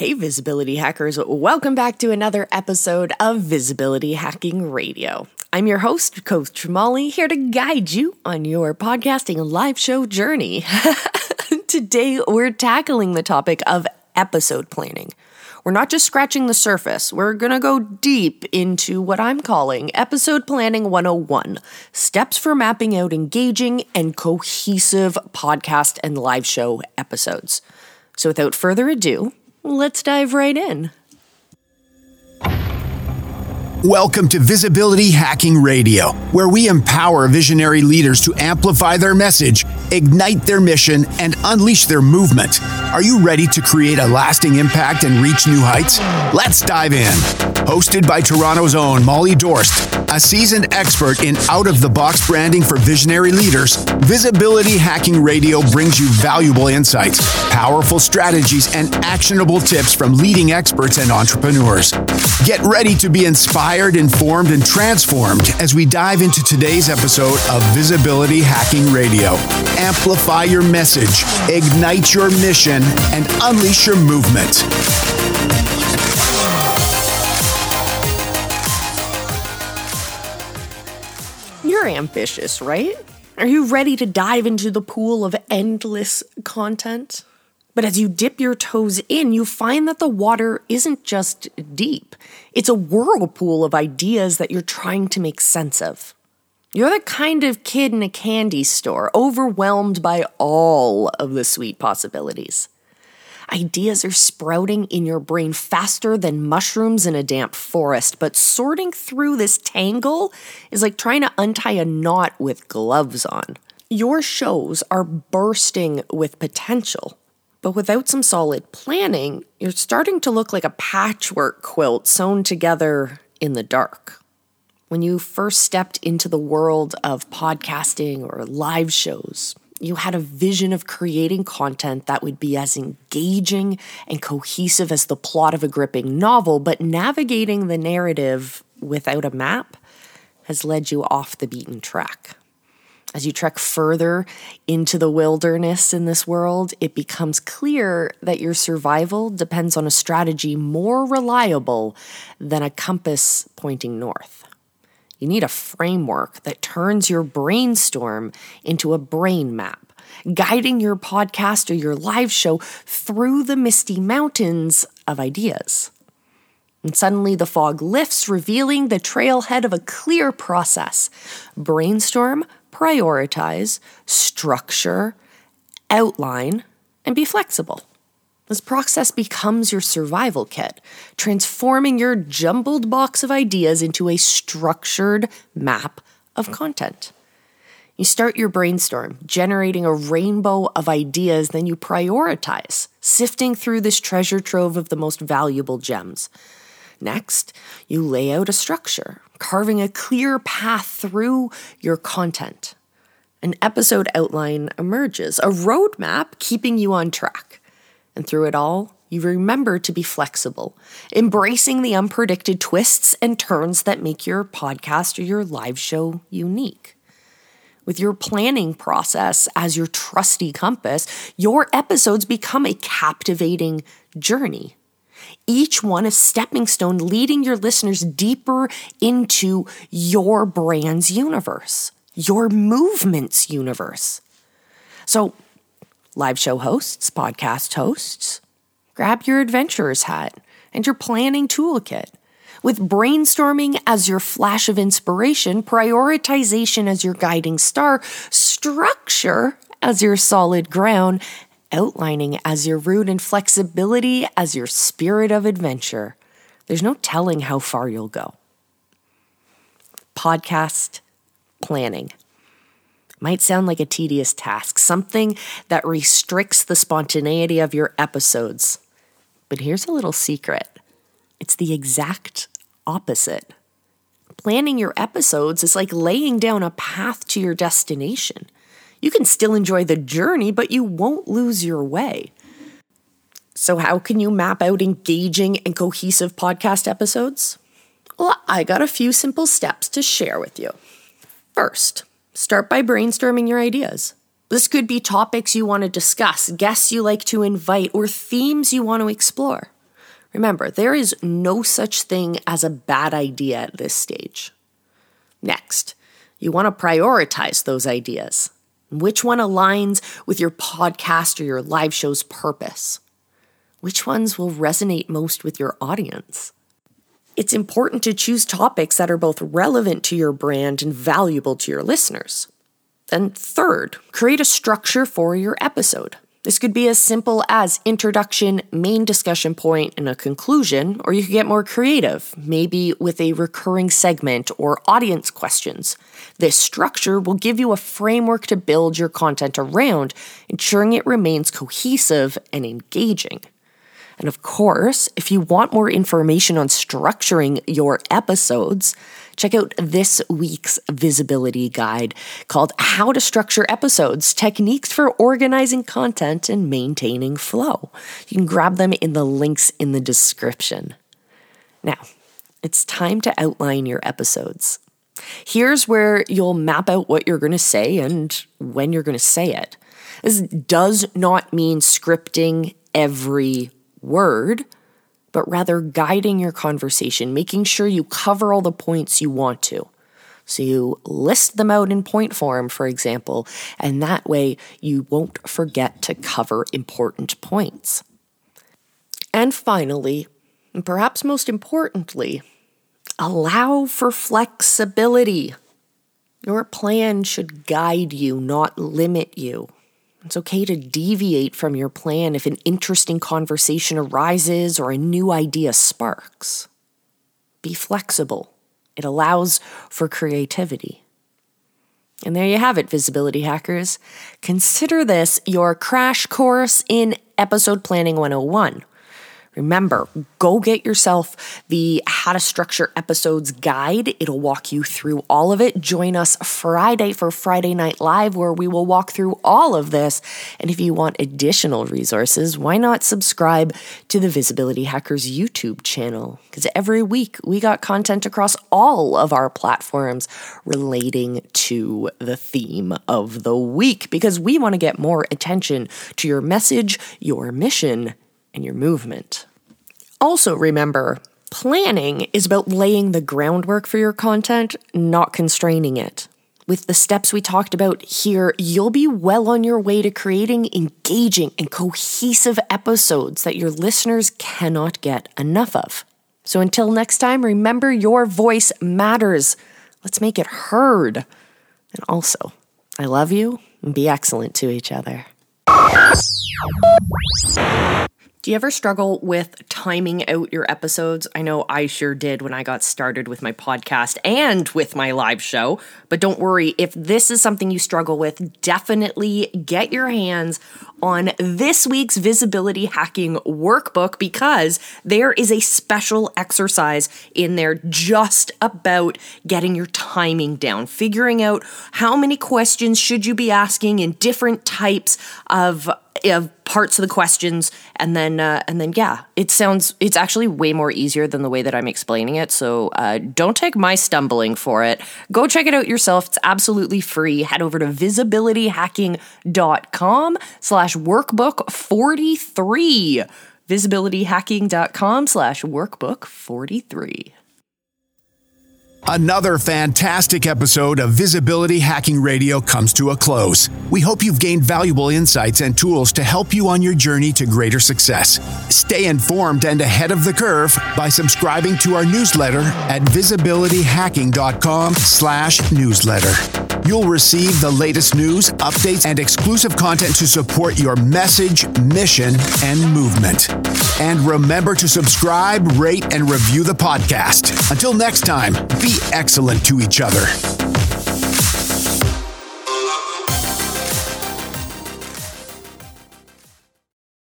Hey, visibility hackers, welcome back to another episode of Visibility Hacking Radio. I'm your host, Coach Molly, here to guide you on your podcasting live show journey. Today, we're tackling the topic of episode planning. We're not just scratching the surface, we're going to go deep into what I'm calling Episode Planning 101 Steps for Mapping Out Engaging and Cohesive Podcast and Live Show Episodes. So, without further ado, let's dive right in. Welcome to Visibility Hacking Radio, where we empower visionary leaders to amplify their message, ignite their mission, and unleash their movement. Are you ready to create a lasting impact and reach new heights? Let's dive in. Hosted by Toronto's own Molly Dorst, a seasoned expert in out of the box branding for visionary leaders, Visibility Hacking Radio brings you valuable insights, powerful strategies, and actionable tips from leading experts and entrepreneurs. Get ready to be inspired informed, and transformed as we dive into today's episode of Visibility Hacking Radio. Amplify your message, ignite your mission, and unleash your movement. You're ambitious, right? Are you ready to dive into the pool of endless content? But as you dip your toes in, you find that the water isn't just deep, it's a whirlpool of ideas that you're trying to make sense of. You're the kind of kid in a candy store, overwhelmed by all of the sweet possibilities. Ideas are sprouting in your brain faster than mushrooms in a damp forest, but sorting through this tangle is like trying to untie a knot with gloves on. Your shows are bursting with potential, but without some solid planning, you're starting to look like a patchwork quilt sewn together in the dark. When you first stepped into the world of podcasting or live shows, you had a vision of creating content that would be as engaging and cohesive as the plot of a gripping novel, but navigating the narrative without a map has led you off the beaten track. As you trek further into the wilderness in this world, it becomes clear that your survival depends on a strategy more reliable than a compass pointing north. You need a framework that turns your brainstorm into a brain map, guiding your podcast or your live show through the misty mountains of ideas. And suddenly the fog lifts, revealing the trailhead of a clear process. Brainstorm, prioritize, structure, outline, and be flexible. This process becomes your survival kit, transforming your jumbled box of ideas into a structured map of content. You start your brainstorm, generating a rainbow of ideas, then you prioritize, sifting through this treasure trove of the most valuable gems. Next, you lay out a structure, carving a clear path through your content. An episode outline emerges, a roadmap keeping you on track. And through it all, you remember to be flexible, embracing the unpredicted twists and turns that make your podcast or your live show unique. With your planning process as your trusty compass, your episodes become a captivating journey each one a stepping stone leading your listeners deeper into your brand's universe, your movement's universe. So, live show hosts, podcast hosts, grab your adventurer's hat and your planning toolkit. With brainstorming as your flash of inspiration, prioritization as your guiding star, structure as your solid ground, outlining as your root and flexibility as your spirit of adventure, there's no telling how far you'll go. Podcast planning might sound like a tedious task, something that restricts the spontaneity of your episodes. But here's a little secret it's the exact opposite. Planning your episodes is like laying down a path to your destination. You can still enjoy the journey, but you won't lose your way. So, how can you map out engaging and cohesive podcast episodes? Well, I got a few simple steps to share with you. First, start by brainstorming your ideas. This could be topics you want to discuss, guests you like to invite, or themes you want to explore. Remember, there is no such thing as a bad idea at this stage. Next, you want to prioritize those ideas. Which one aligns with your podcast or your live show's purpose? Which ones will resonate most with your audience? It's important to choose topics that are both relevant to your brand and valuable to your listeners. And third, create a structure for your episode. This could be as simple as introduction, main discussion point, and a conclusion, or you could get more creative, maybe with a recurring segment or audience questions. This structure will give you a framework to build your content around, ensuring it remains cohesive and engaging. And of course, if you want more information on structuring your episodes, check out this week's visibility guide called How to Structure Episodes Techniques for Organizing Content and Maintaining Flow. You can grab them in the links in the description. Now, it's time to outline your episodes. Here's where you'll map out what you're going to say and when you're going to say it. This does not mean scripting every word, but rather guiding your conversation, making sure you cover all the points you want to. So you list them out in point form, for example, and that way you won't forget to cover important points. And finally, and perhaps most importantly, allow for flexibility. Your plan should guide you, not limit you. It's okay to deviate from your plan if an interesting conversation arises or a new idea sparks. Be flexible, it allows for creativity. And there you have it, visibility hackers. Consider this your crash course in Episode Planning 101. Remember, go get yourself the How to Structure Episodes guide. It'll walk you through all of it. Join us Friday for Friday Night Live, where we will walk through all of this. And if you want additional resources, why not subscribe to the Visibility Hackers YouTube channel? Because every week we got content across all of our platforms relating to the theme of the week, because we want to get more attention to your message, your mission, and your movement. Also, remember, planning is about laying the groundwork for your content, not constraining it. With the steps we talked about here, you'll be well on your way to creating engaging and cohesive episodes that your listeners cannot get enough of. So until next time, remember your voice matters. Let's make it heard. And also, I love you and be excellent to each other. Do you ever struggle with timing out your episodes? I know I sure did when I got started with my podcast and with my live show. But don't worry, if this is something you struggle with, definitely get your hands on this week's visibility hacking workbook because there is a special exercise in there just about getting your timing down, figuring out how many questions should you be asking in different types of of parts of the questions and then uh, and then yeah it sounds it's actually way more easier than the way that i'm explaining it so uh, don't take my stumbling for it. Go check it out yourself. It's absolutely free. Head over to visibilityhacking.com slash workbook 43 visibilityhacking.com slash workbook 43 Another fantastic episode of Visibility Hacking Radio comes to a close. We hope you've gained valuable insights and tools to help you on your journey to greater success. Stay informed and ahead of the curve by subscribing to our newsletter at visibilityhacking.com/newsletter. You'll receive the latest news, updates, and exclusive content to support your message, mission, and movement. And remember to subscribe, rate, and review the podcast. Until next time, be excellent to each other.